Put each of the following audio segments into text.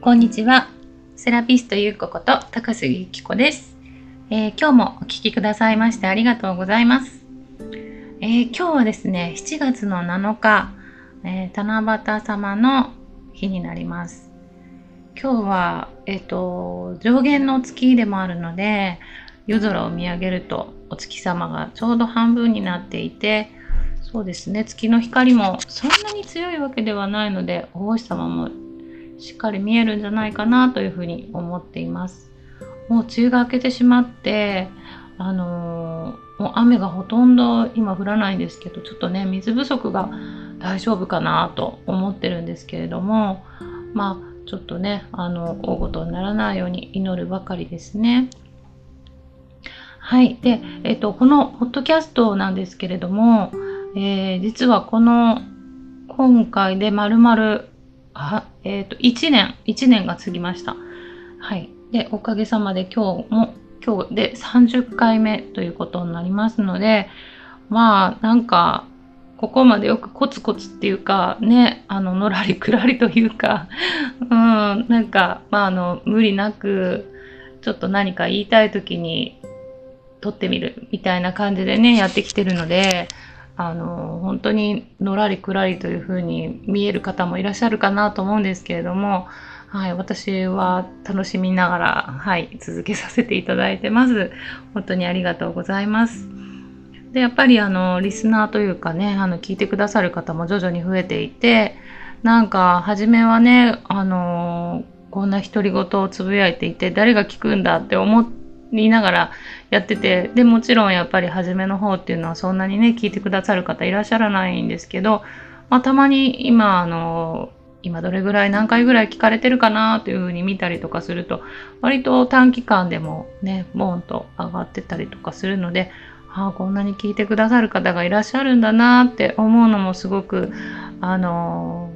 こんにちは。セラピストゆうここと高杉ゆき子です、えー今日もお聞きくださいましてありがとうございます。えー今日はですね、7月の7日、えー七夕様の日になります。今日は、えっ、と、上限の月でもあるので、夜空を見上げるとお月様がちょうど半分になっていて、そうですね、月の光もそんなに強いわけではないので、お星様もしっかり見えるんじゃないかなというふうに思っています。もう梅雨が明けてしまって、あのーもう雨がほとんど今降らないんですけど、ちょっとね、水不足が大丈夫かなと思ってるんですけれども、まあ、ちょっとね、あの、大ごとにならないように祈るばかりですね。はい。で、えっと、このポッドキャストなんですけれども、えー実はこの、今回で丸々、あえっ、と、1年、1年が過ぎました。はい。で、おかげさまで今日も、今日で30回目ということになりますので、まあ、なんか、ここまでよくコツコツっていうか、ね、あの、のらりくらりというか、うん、なんか、まあ、あの、無理なく、ちょっと何か言いたいときに、撮ってみるみたいな感じでね、やってきてるので、あの、本当にのらりくらりという風に見える方もいらっしゃるかなと思うんですけれども、はい、私は楽しみながら、はい、続けさせていただいてます。本当にありがとうございます。で、やっぱりあの、リスナーというかね、あの、聞いてくださる方も徐々に増えていて、なんか、初めはね、あの、こんな独り言をつぶやいていて、誰が聞くんだって思って言いながらやってて、で、もちろんやっぱり初めの方っていうのはそんなにね、聞いてくださる方いらっしゃらないんですけど、まあ、たまに今、あの、今どれぐらい何回ぐらい聞かれてるかなというふうに見たりとかすると割と短期間でもねボンと上がってたりとかするのでああこんなに聞いてくださる方がいらっしゃるんだなって思うのもすごくあの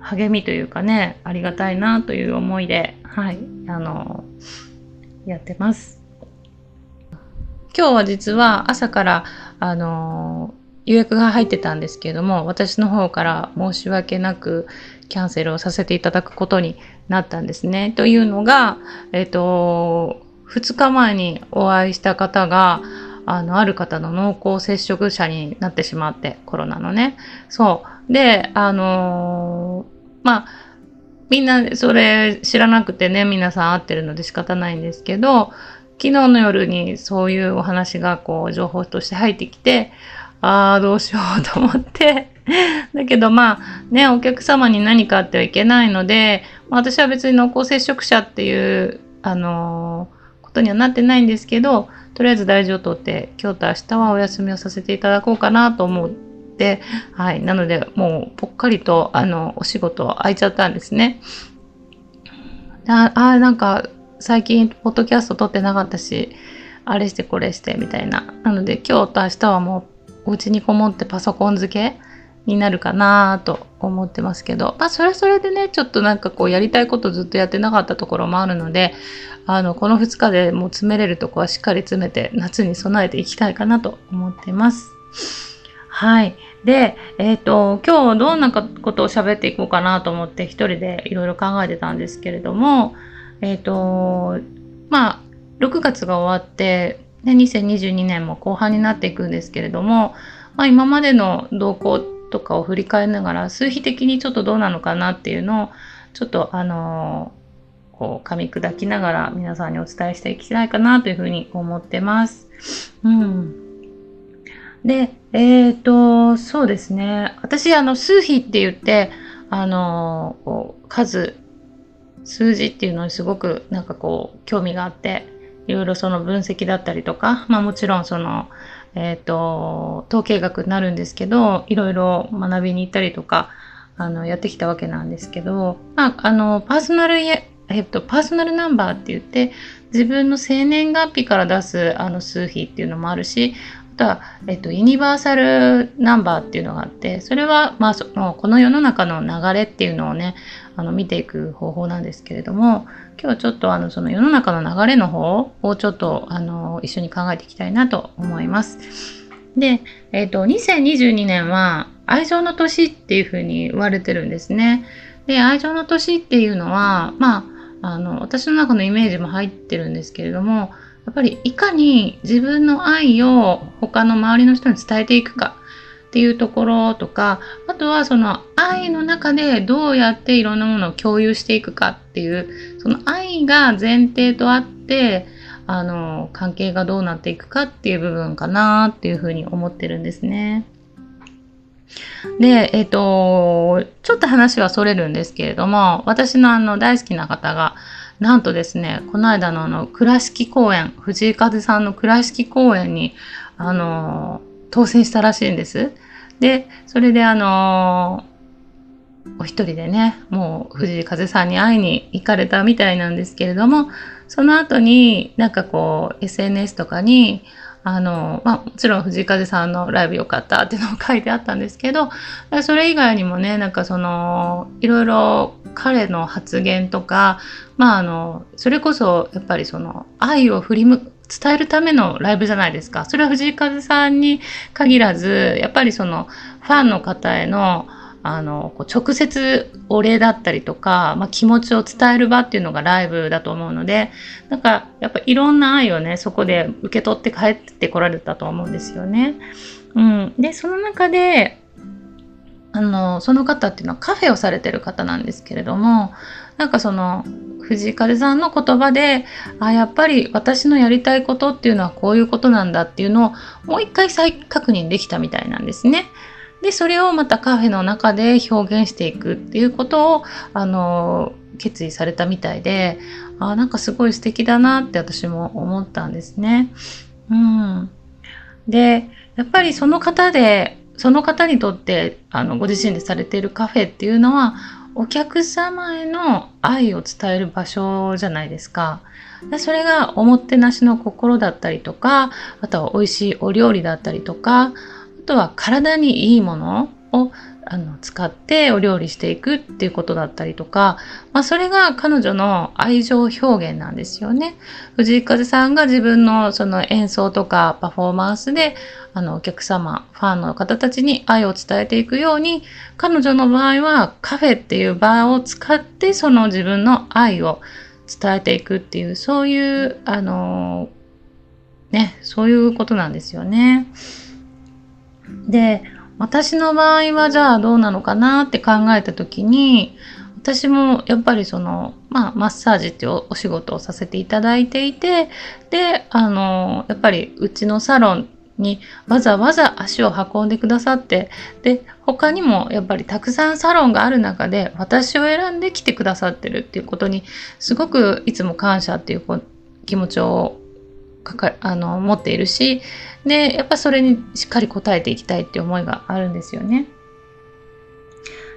励みというかねありがたいなという思いではいあのやってます今日は実は朝からあの予約が入ってたんですけれども私の方から申し訳なくキャンセルをさせていただくことになったんですね。というのが、えっ、と、2日前にお会いした方が、あの、ある方の濃厚接触者になってしまって、コロナのね。そう。で、あのまあ、みんなそれ知らなくてね、皆さん会ってるので仕方ないんですけど、昨日の夜にそういうお話がこう情報として入ってきて、ああ、どうしようと思って。だけどまあね、お客様に何かあってはいけないので、私は別に濃厚接触者っていう、あのーことにはなってないんですけど、とりあえず大事をとって、今日と明日はお休みをさせていただこうかなと思って、はい。なので、もうぽっかりと、あの、お仕事空いちゃったんですね。ああ、なんか、最近、ポッドキャスト撮ってなかったし、あれしてこれして、みたいな。なので、今日と明日はもう、お家にこもってパソコン付けになるかなと思ってますけど、まあそれはそれでね、ちょっとなんかこうやりたいことずっとやってなかったところもあるので、あの、この2日でもう詰めれるとこはしっかり詰めて夏に備えていきたいかなと思ってます。はい。で、えっ、と、今日どんなことを喋っていこうかなと思って一人でいろいろ考えてたんですけれども、えっ、と、まあ、6月が終わって、ね、2022年も後半になっていくんですけれども、まあ、今までの動向とかを振り返りながら数比的にちょっとどうなのかなっていうのをちょっとあのこう噛み砕きながら皆さんにお伝えしていきたいかなというふうに思ってます。うん。で、えっ、と、そうですね。私、あの、数比って言って、あの、数、数字っていうのにすごくなんかこう興味があって、いろいろその分析だったりとか、まあもちろんその、えっ、と、統計学になるんですけど、いろいろ学びに行ったりとか、あの、やってきたわけなんですけど、まあ、あの、パーソナル、えっと、パーソナルナンバーって言って、自分の生年月日から出すあの数比っていうのもあるし、あとは、えっと、ユニバーサルナンバーっていうのがあって、それは、まあ、その、この世の中の流れっていうのをね、あの、見ていく方法なんですけれども、今日はちょっとあの、その世の中の流れの方をちょっと、あの、一緒に考えていきたいなと思います。で、えっ、と、2022年は愛情の年っていうふうに言われてるんですね。で、愛情の年っていうのは、まあ、あの、私の中のイメージも入ってるんですけれども、やっぱりいかに自分の愛を他の周りの人に伝えていくかっていうところとか、あとはその愛の中でどうやっていろんなものを共有していくかっていう、その愛が前提とあって、あの、関係がどうなっていくかっていう部分かなっていうふうに思ってるんですね。で、えっ、ー、と、ちょっと話はそれるんですけれども、私のあの大好きな方が、なんとですね、この間のあの、倉敷公園、藤井風さんの倉敷公園に、あの、当選したらしいんです。で、それであのお一人でね、もう藤井風さんに会いに行かれたみたいなんですけれども、その後になんかこう SNS とかに、あの、まあ、もちろん藤井風さんのライブ良かったっていうのも書いてあったんですけど、それ以外にもね、なんかその、いろいろ彼の発言とか、まああの、それこそやっぱりその愛を振り向く伝えるためのライブじゃないですか。それは藤井風さんに限らず、やっぱりそのファンの方へのあの、こう直接お礼だったりとか、まあ、気持ちを伝える場っていうのがライブだと思うので、なんかやっぱいろんな愛をね、そこで受け取って帰ってこられたと思うんですよね。うん。で、その中で、あの、その方っていうのはカフェをされてる方なんですけれども、なんかその、藤井風さんの言葉で、あ、やっぱり私のやりたいことっていうのはこういうことなんだっていうのをもう一回再確認できたみたいなんですね。で、それをまたカフェの中で表現していくっていうことを、あの、決意されたみたいで、あなんかすごい素敵だなって私も思ったんですね。うん。で、やっぱりその方で、その方にとって、あの、ご自身でされているカフェっていうのは、お客様への愛を伝える場所じゃないですか。それがおもてなしの心だったりとか、あとは美味しいお料理だったりとか、とは体にいいものをあの使ってお料理していくっていうことだったりとか、まあ、それが彼女の愛情表現なんですよね。藤井風さんが自分のその演奏とかパフォーマンスであのお客様、ファンの方たちに愛を伝えていくように、彼女の場合はカフェっていう場を使ってその自分の愛を伝えていくっていう、そういう、あのね、そういうことなんですよね。で、私の場合はじゃあどうなのかなって考えた時に、私もやっぱりその、まあ、マッサージっていうお仕事をさせていただいていて、で、あの、やっぱりうちのサロンにわざわざ足を運んでくださって、で、他にもやっぱりたくさんサロンがある中で私を選んで来てくださってるっていうことに、すごくいつも感謝っていう気持ちをかかあの持っているし、で、やっぱそれにしっかり応えていきたいっていう思いがあるんですよね。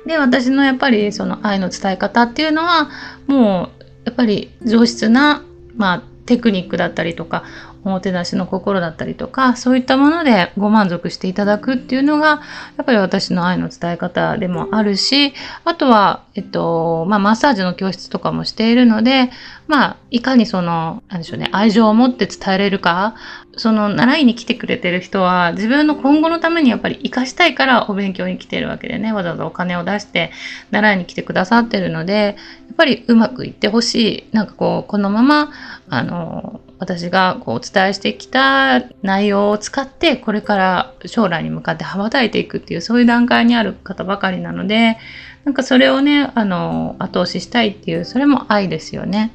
で、私のやっぱりその愛の伝え方っていうのは、もうやっぱり上質な、まあ、テクニックだったりとか、おもてなしの心だったりとか、そういったものでご満足していただくっていうのが、やっぱり私の愛の伝え方でもあるし、あとは、えっと、まあ、マッサージの教室とかもしているので、まあ、いかにその、なんでしょうね、愛情を持って伝えれるか、その、習いに来てくれてる人は、自分の今後のためにやっぱり活かしたいからお勉強に来てるわけでね、わざわざお金を出して習いに来てくださってるので、やっぱりうまくいってほしい。なんかこう、このまま、あの、私がこうお伝えしてきた内容を使ってこれから将来に向かって羽ばたいていくっていうそういう段階にある方ばかりなのでなんかそれをねあの後押ししたいっていうそれも愛ですよね。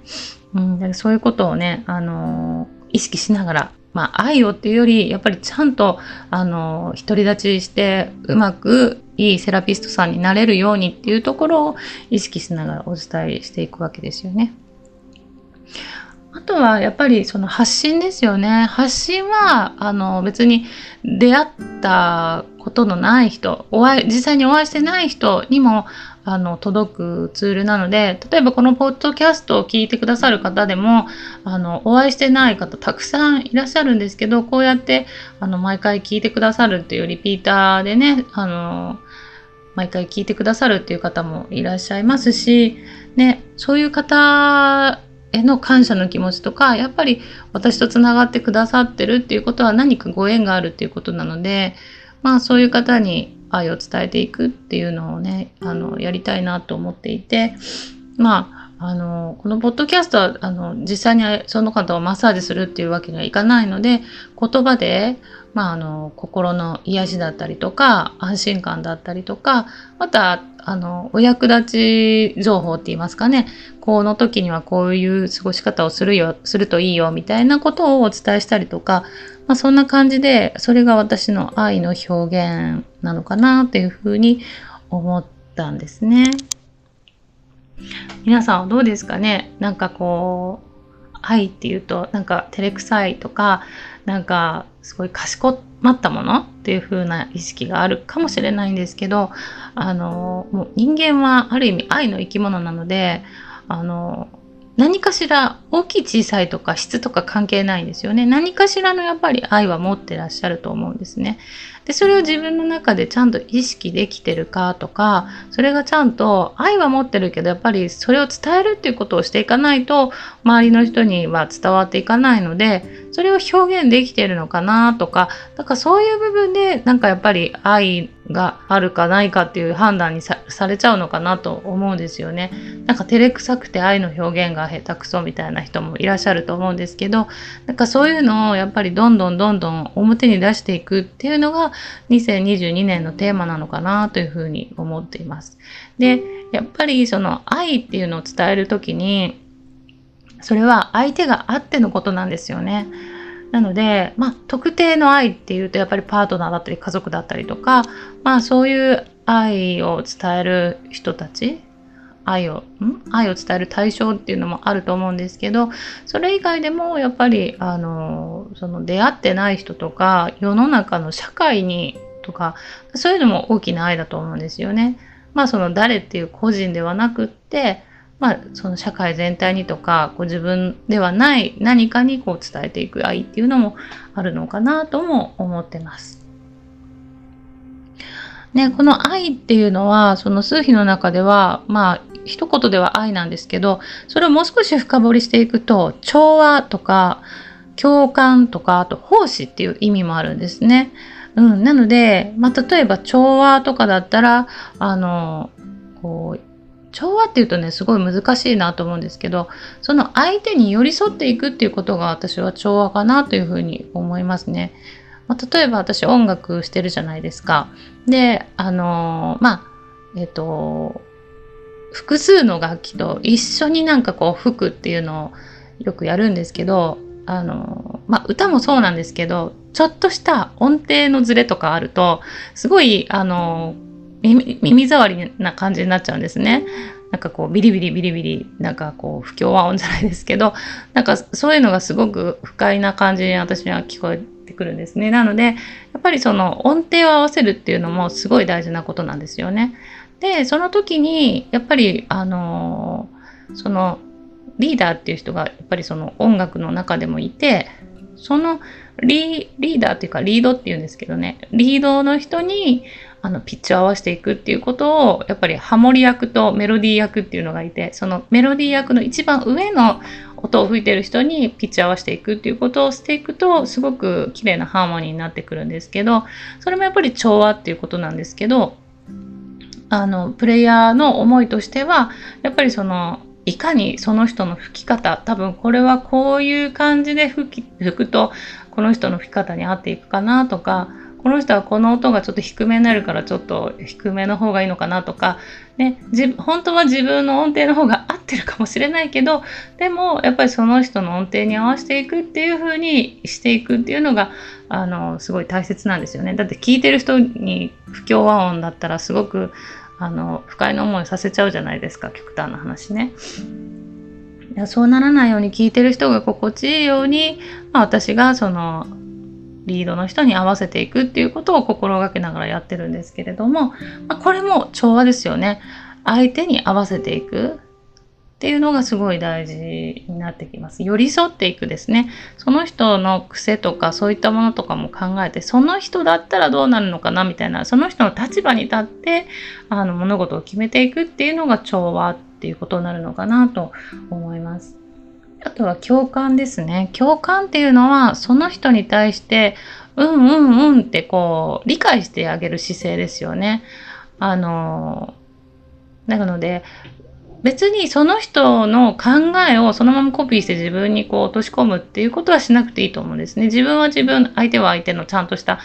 うん、そういうことをねあの意識しながらまあ、愛をっていうより、やっぱりちゃんと、あの、独り立ちして、うまくいいセラピストさんになれるようにっていうところを意識しながらお伝えしていくわけですよね。あとはやっぱりその発信ですよね。発信は、あの別に出会ったことのない人、お会い、実際にお会いしてない人にも、あの、届くツールなので、例えばこのポッドキャストを聞いてくださる方でも、あの、お会いしてない方たくさんいらっしゃるんですけど、こうやって、あの、毎回聞いてくださるっていうリピーターでね、あの、毎回聞いてくださるっていう方もいらっしゃいますし、ね、そういう方への感謝の気持ちとか、やっぱり私と繋がってくださってるっていうことは何かご縁があるっていうことなので、まあそういう方に愛を伝えていくっていうのをね、あの、やりたいなと思っていて、まあ、あの、このポッドキャストは、あの、実際にその方をマッサージするっていうわけにはいかないので、言葉で、まあ、あの、心の癒しだったりとか、安心感だったりとか、また、あの、お役立ち情報って言いますかね、この時にはこういう過ごし方をするよ、するといいよ、みたいなことをお伝えしたりとか、まあ、そんな感じで、それが私の愛の表現なのかなっていうふうに思ったんですね。皆さんはどうですかね？なんかこう、愛っていうと、なんか照れくさいとか、なんかすごいかしこまったもの？っていう風な意識があるかもしれないんですけど、あの、もう人間はある意味愛の生き物なので、あの、何かしら大きい小さいとか質とか関係ないんですよね。何かしらのやっぱり愛は持ってらっしゃると思うんですね。で、それを自分の中でちゃんと意識できてるかとか、それがちゃんと愛は持ってるけど、やっぱりそれを伝えるっていうことをしていかないと、周りの人には伝わっていかないので、それを表現できてるのかなとか、だからそういう部分で、なんかやっぱり愛があるかないかっていう判断にされちゃうのかなと思うんですよね。なんか照れくさくて愛の表現が下手くそみたいな人もいらっしゃると思うんですけど、なんかそういうのをやっぱりどんどんどんどん表に出していくっていうのが2022年のテーマなのかなというふうに思っています。で、やっぱりその愛っていうのを伝えるときに、それは相手があってのことなんですよね。なので、まあ、特定の愛っていうとやっぱりパートナーだったり家族だったりとか、まあそういう愛を伝える人たち、愛を、ん？愛を伝える対象っていうのもあると思うんですけど、それ以外でもやっぱり、あの、その出会ってない人とか、世の中の社会にとか、そういうのも大きな愛だと思うんですよね。まあその誰っていう個人ではなくって、まあ、その社会全体にとか、こう自分ではない何かにこう伝えていく愛っていうのもあるのかなとも思ってます。ね、この愛っていうのは、その数秘の中では、まあ、一言では愛なんですけど、それをもう少し深掘りしていくと、調和とか、共感とか、あと奉仕っていう意味もあるんですね。うん、なので、まあ、例えば調和とかだったら、あの、こう、調和っていうとね、すごい難しいなと思うんですけど、その相手に寄り添っていくっていうことが私は調和かなというふうに思いますね。まあ、例えば私音楽してるじゃないですか。で、あのー、まあ、えっ、ー、と、複数の楽器と一緒になんかこう吹くっていうのをよくやるんですけど、あの、まあ、歌もそうなんですけど、ちょっとした音程のズレとかあると、すごい、あの耳耳障りな感じになっちゃうんですね。なんかこうビリビリビリビリなんかこう不協和音じゃないですけどなんかそういうのがすごく不快な感じに私には聞こえてくるんですね。なのでやっぱりその音程を合わせるっていうのもすごい大事なことなんですよね。でその時にやっぱりあのそのリーダーっていう人がやっぱりその音楽の中でもいてそのリーダーっていうかリードっていうんですけどねリードの人にあの、ピッチを合わせていくっていうことを、やっぱりハモリ役とメロディー役っていうのがいて、そのメロディー役の一番上の音を吹いてる人にピッチを合わせていくっていうことをしていくと、すごく綺麗なハーモニーになってくるんですけど、それもやっぱり調和っていうことなんですけど、あの、プレイヤーの思いとしては、やっぱりその、いかにその人の吹き方、多分これはこういう感じで吹き吹くと、この人の吹き方に合っていくかなとか、この人はこの音がちょっと低めになるからちょっと低めの方がいいのかなとか、ね、本当は自分の音程の方が合ってるかもしれないけど、でもやっぱりその人の音程に合わせていくっていう風にしていくっていうのが、あの、すごい大切なんですよね。だって聞いてる人に不協和音だったらすごく、あの、不快な思いさせちゃうじゃないですか、極端な話ね。いやそうならないように聞いてる人が心地いいように、まあ、私がそのリードの人に合わせていくっていうことを心がけながらやってるんですけれども、まあ、これも調和ですよね。相手に合わせていくっていうのがすごい大事になってきます。寄り添っていくですね。その人の癖とかそういったものとかも考えて、その人だったらどうなるのかなみたいな、その人の立場に立って、あの物事を決めていくっていうのが調和っていうことになるのかなと思います。あとは共感ですね。共感っていうのは、その人に対してうんうんうんってこう、理解してあげる姿勢ですよね。あの、なので、別にその人の考えをそのままコピーして自分にこう落とし込むっていうことはしなくていいと思うんですね。自分は自分、相手は相手のちゃんとした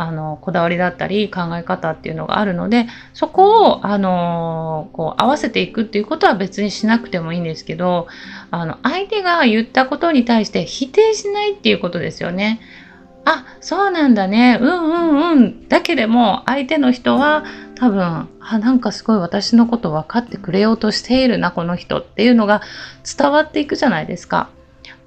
あのこだわりだったり考え方っていうのがあるので、そこをあのこう合わせていくっていうことは別にしなくてもいいんですけど、あの相手が言ったことに対して否定しないっていうことですよね。あ、そうなんだね。うんうんうん。だけでも相手の人は多分、あ、なんかすごい私のこと分かってくれようとしているな、この人っていうのが伝わっていくじゃないですか。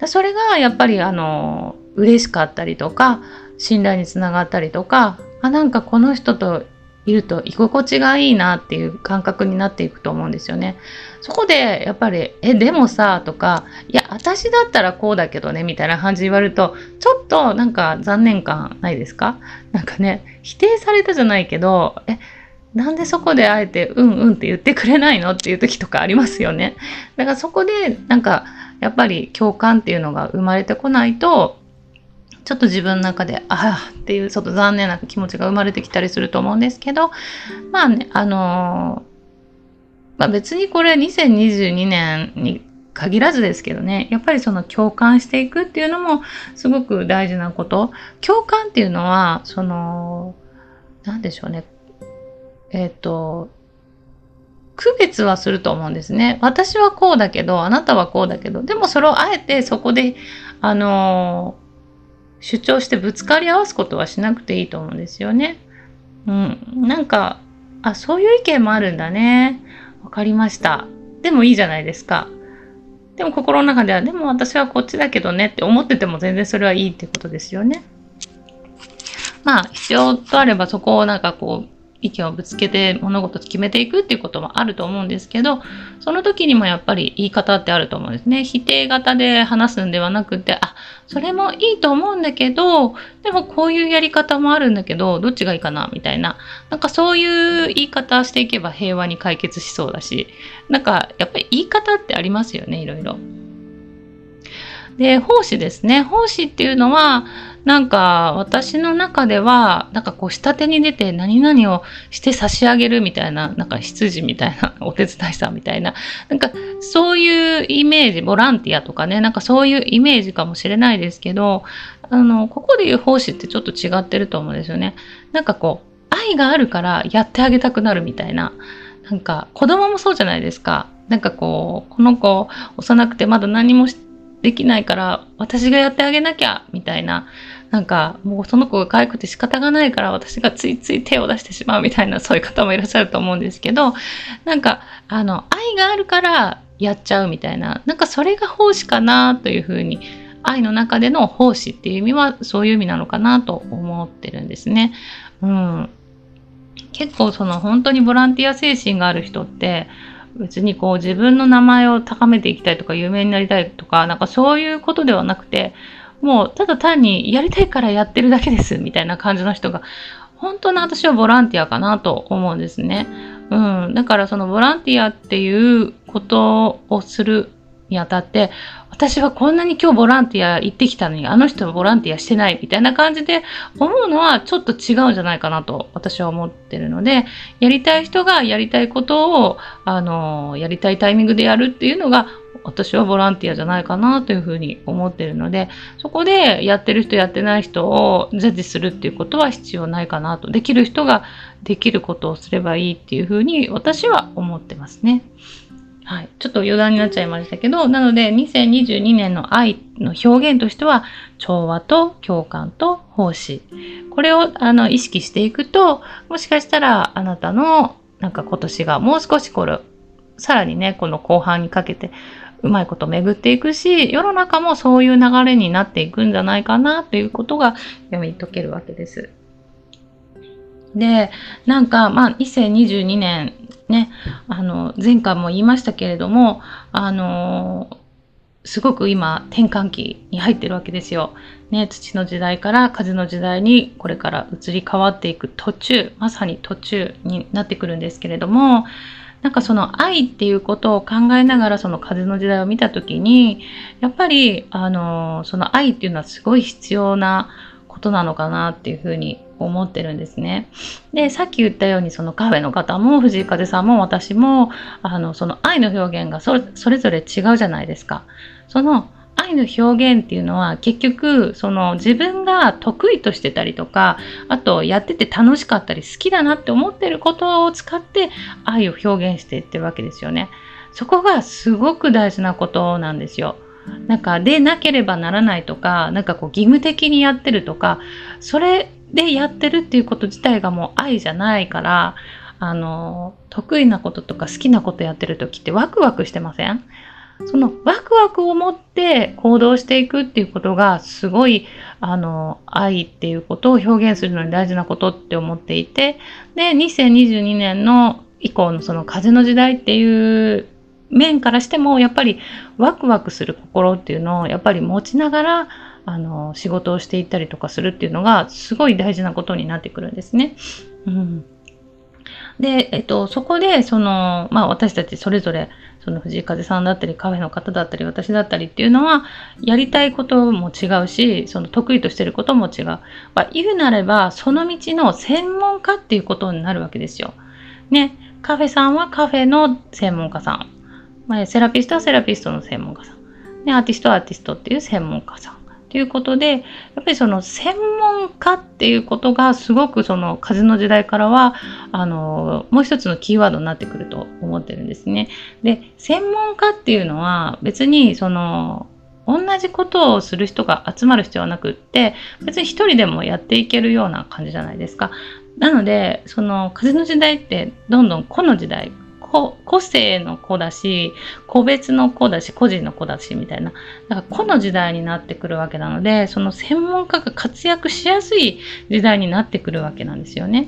それがやっぱりあの、嬉しかったりとか、信頼につながったりとか、あ、なんかこの人といると居心地がいいなっていう感覚になっていくと思うんですよね。そこでやっぱり、え、でもさ、とか、いや、私だったらこうだけどね、みたいな感じ言われると、ちょっとなんか残念感ないですか？なんかね、否定されたじゃないけど、え、なんでそこであえてうんうんって言ってくれないのっていう時とかありますよね。だからそこでなんかやっぱり共感っていうのが生まれてこないとちょっと自分の中でああっていうちょっと残念な気持ちが生まれてきたりすると思うんですけどまあねあのー、まあ、別にこれ2022年に限らずですけどねやっぱりその共感していくっていうのもすごく大事なこと共感っていうのはその何でしょうねえっ、ー、と、区別はすると思うんですね。私はこうだけど、あなたはこうだけど、でもそれをあえてそこで、あの、主張してぶつかり合わすことはしなくていいと思うんですよね。うん。なんか、あ、そういう意見もあるんだね。わかりました。でもいいじゃないですか。でも心の中では、でも私はこっちだけどねって思ってても全然それはいいってことですよね。まあ、必要とあればそこをなんかこう、意見をぶつけて物事決めていくっていうこともあると思うんですけど、その時にもやっぱり言い方ってあると思うんですね。否定型で話すんではなくて、あ、それもいいと思うんだけど、でもこういうやり方もあるんだけど、どっちがいいかなみたいな。なんかそういう言い方していけば平和に解決しそうだし、なんかやっぱり言い方ってありますよね、いろいろ。で、奉仕ですね。奉仕っていうのは、なんか私の中では、なんかこう下手に出て何々をして差し上げるみたいな、なんか執事みたいな、お手伝いさんみたいな、なんかそういうイメージ、ボランティアとかね、なんかそういうイメージかもしれないですけど、あの、ここで言う奉仕ってちょっと違ってると思うんですよね。なんかこう、愛があるからやってあげたくなるみたいな。なんか子供もそうじゃないですか。なんかこう、この子幼くてまだ何もできないから私がやってあげなきゃみたいな。なんかもうその子が可愛くて仕方がないから私がついつい手を出してしまうみたいなそういう方もいらっしゃると思うんですけどなんかあの愛があるからやっちゃうみたいな。なんかそれが奉仕かなというふうに愛の中での奉仕っていう意味はそういう意味なのかなと思ってるんですね。うん、結構その本当にボランティア精神がある人って別にこう自分の名前を高めていきたいとか有名になりたいとかなんかそういうことではなくてもうただ単にやりたいからやってるだけですみたいな感じの人が本当の私はボランティアかなと思うんですね。うん。だからそのボランティアっていうことをするにあたって、私はこんなに今日ボランティア行ってきたのに、あの人はボランティアしてないみたいな感じで思うのはちょっと違うんじゃないかなと私は思ってるので、やりたい人がやりたいことを、あの、やりたいタイミングでやるっていうのが私はボランティアじゃないかなというふうに思ってるので、そこでやってる人やってない人をジャッジするっていうことは必要ないかなと。できる人ができることをすればいいっていうふうに私は思ってますね。はい。ちょっと余談になっちゃいましたけど、なので2022年の愛の表現としては、調和と共感と奉仕。これをあの意識していくと、もしかしたらあなたのなんか今年がもう少しこれ、さらにね、この後半にかけてうまいこと巡っていくし、世の中もそういう流れになっていくんじゃないかなということが読み解けるわけです。で、なんか、まあ、2022年ね、あの、前回も言いましたけれども、あの、すごく今、転換期に入ってるわけですよ。ね、土の時代から風の時代にこれから移り変わっていく途中、まさに途中になってくるんですけれども、なんかその愛っていうことを考えながらその風の時代を見た時にやっぱりあのその愛っていうのはすごい必要なことなのかなっていうふうに思ってるんですね。で、さっき言ったようにそのカフェの方も藤井風さんも私もあのその愛の表現がそれぞれ違うじゃないですか。その愛の表現っていうのは結局その自分が得意としてたりとかあとやってて楽しかったり好きだなって思ってることを使って愛を表現していってるわけですよね。そこがすごく大事なことなんですよ。なんかでなければならないとかなんかこう義務的にやってるとかそれでやってるっていうこと自体がもう愛じゃないからあの得意なこととか好きなことやってる時ってワクワクしてません？そのワクワクを持って行動していくっていうことがすごいあの愛っていうことを表現するのに大事なことって思っていてで2022年の以降のその風の時代っていう面からしてもやっぱりワクワクする心っていうのをやっぱり持ちながらあの仕事をしていったりとかするっていうのがすごい大事なことになってくるんですね。うん、で、えっと、そこでその、まあ、私たちそれぞれその藤井風さんだったりカフェの方だったり私だったりっていうのはやりたいことも違うしその得意としてることも違う、まあ、言うなればその道の専門家っていうことになるわけですよ。ねカフェさんはカフェの専門家さんまあ、セラピストはセラピストの専門家さん。で、アーティストはアーティストっていう専門家さん。ということで、やっぱりその専門家っていうことがすごくその風の時代からは、あの、もう一つのキーワードになってくると思ってるんですね。で、専門家っていうのは別にその、同じことをする人が集まる必要はなくって、別に一人でもやっていけるような感じじゃないですか。なので、その風の時代ってどんどん個の時代、個性の子だし、個別の子だし、個人の子だし、みたいな。だから個の時代になってくるわけなので、その専門家が活躍しやすい時代になってくるわけなんですよね。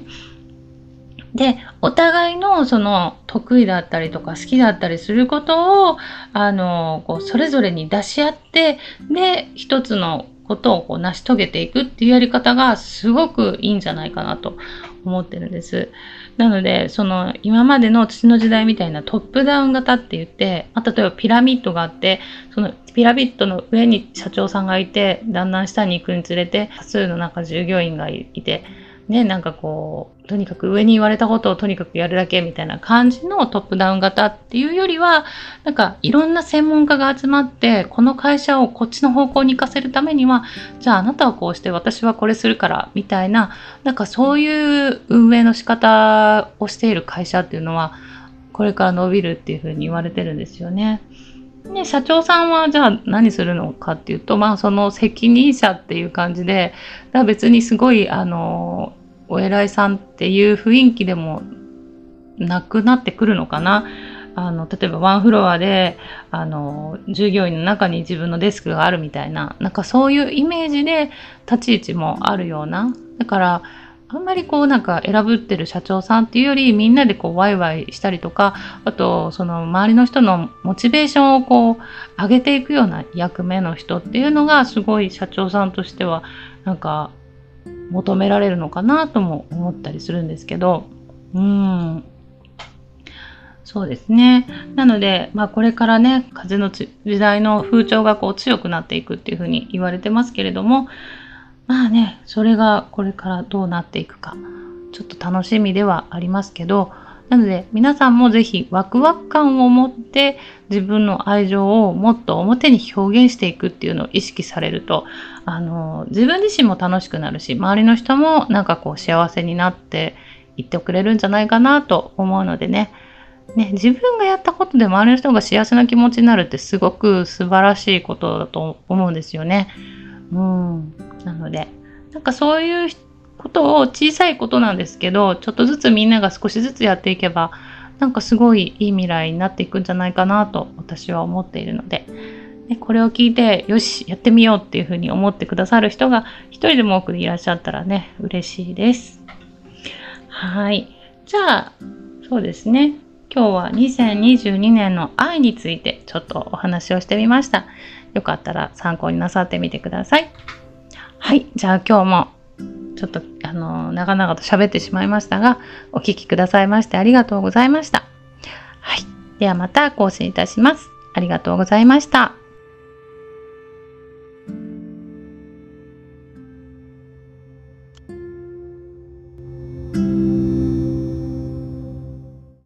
で、お互いのその得意だったりとか好きだったりすることを、あの、こうそれぞれに出し合って、で、一つのことをこう成し遂げていくっていうやり方がすごくいいんじゃないかなと思ってるんです。なので、その今までの土の時代みたいなトップダウン型って言って、まあ、例えばピラミッドがあって、そのピラミッドの上に社長さんがいて、だんだん下に行くにつれて、多数のなんか従業員がいて、ね、なんかこう、とにかく上に言われたことをとにかくやるだけみたいな感じのトップダウン型っていうよりは、なんかいろんな専門家が集まって、この会社をこっちの方向に行かせるためには、じゃああなたはこうして私はこれするからみたいな、なんかそういう運営の仕方をしている会社っていうのは、これから伸びるっていうふうに言われてるんですよね。で、社長さんはじゃあ何するのかっていうと、まあその責任者っていう感じで、だ別にすごい、あの、お偉いさんっていう雰囲気でもなくなってくるのかな。あの、例えばワンフロアで、あの、従業員の中に自分のデスクがあるみたいな、なんかそういうイメージで立ち位置もあるような。だから、あんまりこうなんか選ぶってる社長さんっていうよりみんなでこうワイワイしたりとか、あとその周りの人のモチベーションをこう上げていくような役目の人っていうのがすごい社長さんとしてはなんか求められるのかなとも思ったりするんですけど、うん。そうですね。なので、まあこれからね、風の時代の風潮がこう強くなっていくっていうふうに言われてますけれども、まあね、それがこれからどうなっていくか、ちょっと楽しみではありますけど、なので皆さんもぜひワクワク感を持って自分の愛情をもっと表に表現していくっていうのを意識されると、あの、自分自身も楽しくなるし、周りの人もなんかこう幸せになっていってくれるんじゃないかなと思うのでね、ね、自分がやったことで周りの人が幸せな気持ちになるってすごく素晴らしいことだと思うんですよね。うん。なので、なんかそういうことを小さいことなんですけど、ちょっとずつみんなが少しずつやっていけば、なんかすごいいい未来になっていくんじゃないかなと私は思っているので、でこれを聞いて、よし、やってみようっていうふうに思ってくださる人が一人でも多くいらっしゃったらね、嬉しいです。はい。じゃあ、そうですね。今日は2022年の愛についてちょっとお話をしてみました。よかったら参考になさってみてください。はい。じゃあ今日もちょっとあの長々と喋ってしまいましたが、お聴きくださいましてありがとうございました。はい。ではまた更新いたします。ありがとうございました。